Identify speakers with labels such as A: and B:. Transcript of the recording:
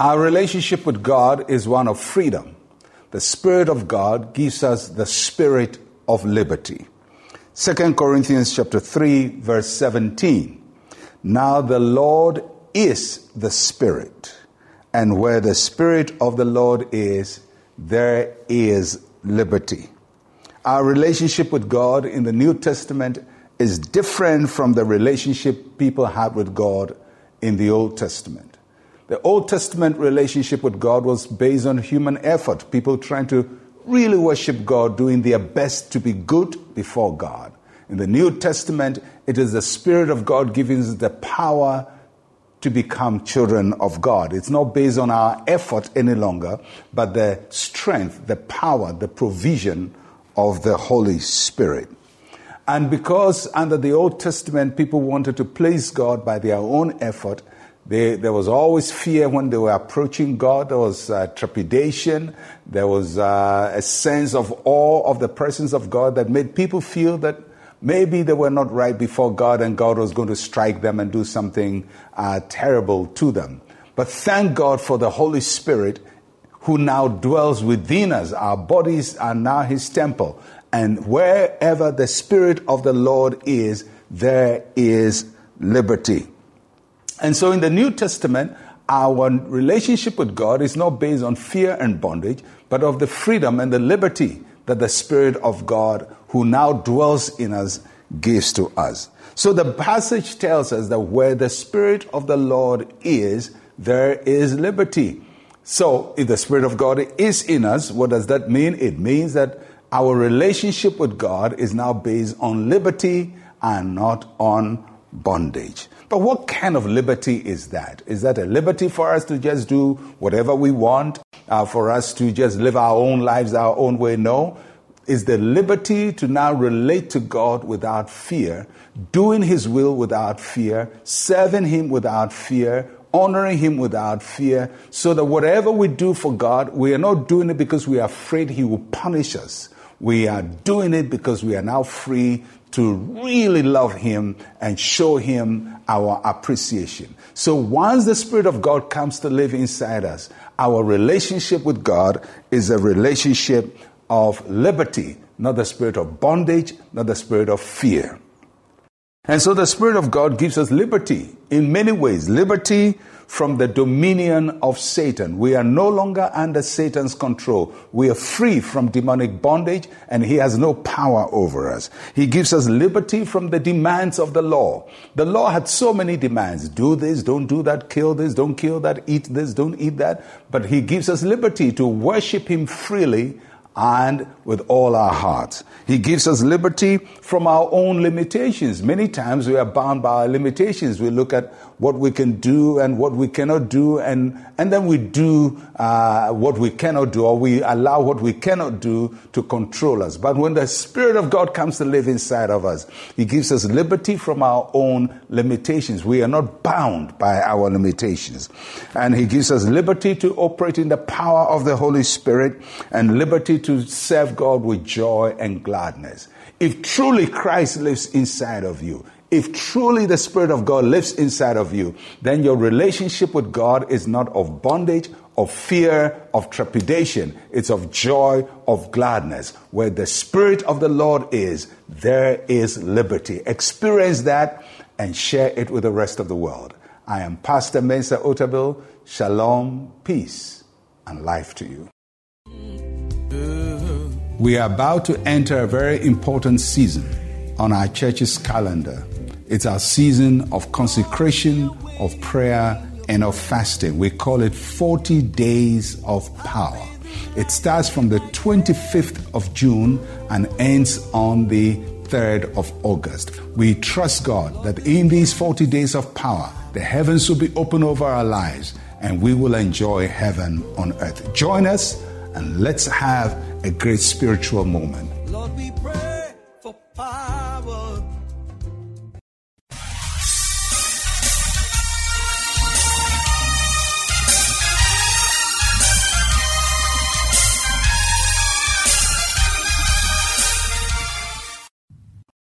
A: Our relationship with God is one of freedom. The Spirit of God gives us the spirit of liberty. 2 Corinthians chapter 3 verse 17. Now the Lord is the Spirit, and where the Spirit of the Lord is, there is liberty. Our relationship with God in the New Testament is different from the relationship people had with God in the Old Testament. The Old Testament relationship with God was based on human effort, people trying to really worship God, doing their best to be good before God. In the New Testament, it is the Spirit of God giving us the power to become children of God. It's not based on our effort any longer, but the strength, the power, the provision of the Holy Spirit. And because under the Old Testament people wanted to please God by their own effort, they, there was always fear when they were approaching God. There was uh, trepidation. There was uh, a sense of awe of the presence of God that made people feel that maybe they were not right before God and God was going to strike them and do something uh, terrible to them. But thank God for the Holy Spirit who now dwells within us. Our bodies are now His temple. And wherever the Spirit of the Lord is, there is liberty. And so in the New Testament, our relationship with God is not based on fear and bondage, but of the freedom and the liberty that the Spirit of God, who now dwells in us, gives to us. So the passage tells us that where the Spirit of the Lord is, there is liberty. So if the Spirit of God is in us, what does that mean? It means that our relationship with God is now based on liberty and not on bondage. But what kind of liberty is that? Is that a liberty for us to just do whatever we want, uh, for us to just live our own lives our own way? No. Is the liberty to now relate to God without fear, doing His will without fear, serving Him without fear, honoring Him without fear, so that whatever we do for God, we are not doing it because we are afraid He will punish us. We are doing it because we are now free to really love Him and show Him our appreciation. So once the Spirit of God comes to live inside us, our relationship with God is a relationship of liberty, not the spirit of bondage, not the spirit of fear. And so the Spirit of God gives us liberty in many ways. Liberty from the dominion of Satan. We are no longer under Satan's control. We are free from demonic bondage and he has no power over us. He gives us liberty from the demands of the law. The law had so many demands. Do this, don't do that, kill this, don't kill that, eat this, don't eat that. But he gives us liberty to worship him freely and with all our hearts. He gives us liberty from our own limitations. Many times we are bound by our limitations. We look at what we can do and what we cannot do, and, and then we do uh, what we cannot do, or we allow what we cannot do to control us. But when the Spirit of God comes to live inside of us, He gives us liberty from our own limitations. We are not bound by our limitations. And He gives us liberty to operate in the power of the Holy Spirit and liberty to serve God with joy and gladness. If truly Christ lives inside of you, if truly the Spirit of God lives inside of you, then your relationship with God is not of bondage, of fear, of trepidation. It's of joy, of gladness. Where the Spirit of the Lord is, there is liberty. Experience that and share it with the rest of the world. I am Pastor Mensa Otabil. Shalom, peace, and life to you. We are about to enter a very important season on our church's calendar. It's our season of consecration, of prayer, and of fasting. We call it 40 Days of Power. It starts from the 25th of June and ends on the 3rd of August. We trust God that in these 40 days of power, the heavens will be open over our lives and we will enjoy heaven on earth. Join us and let's have a great spiritual moment.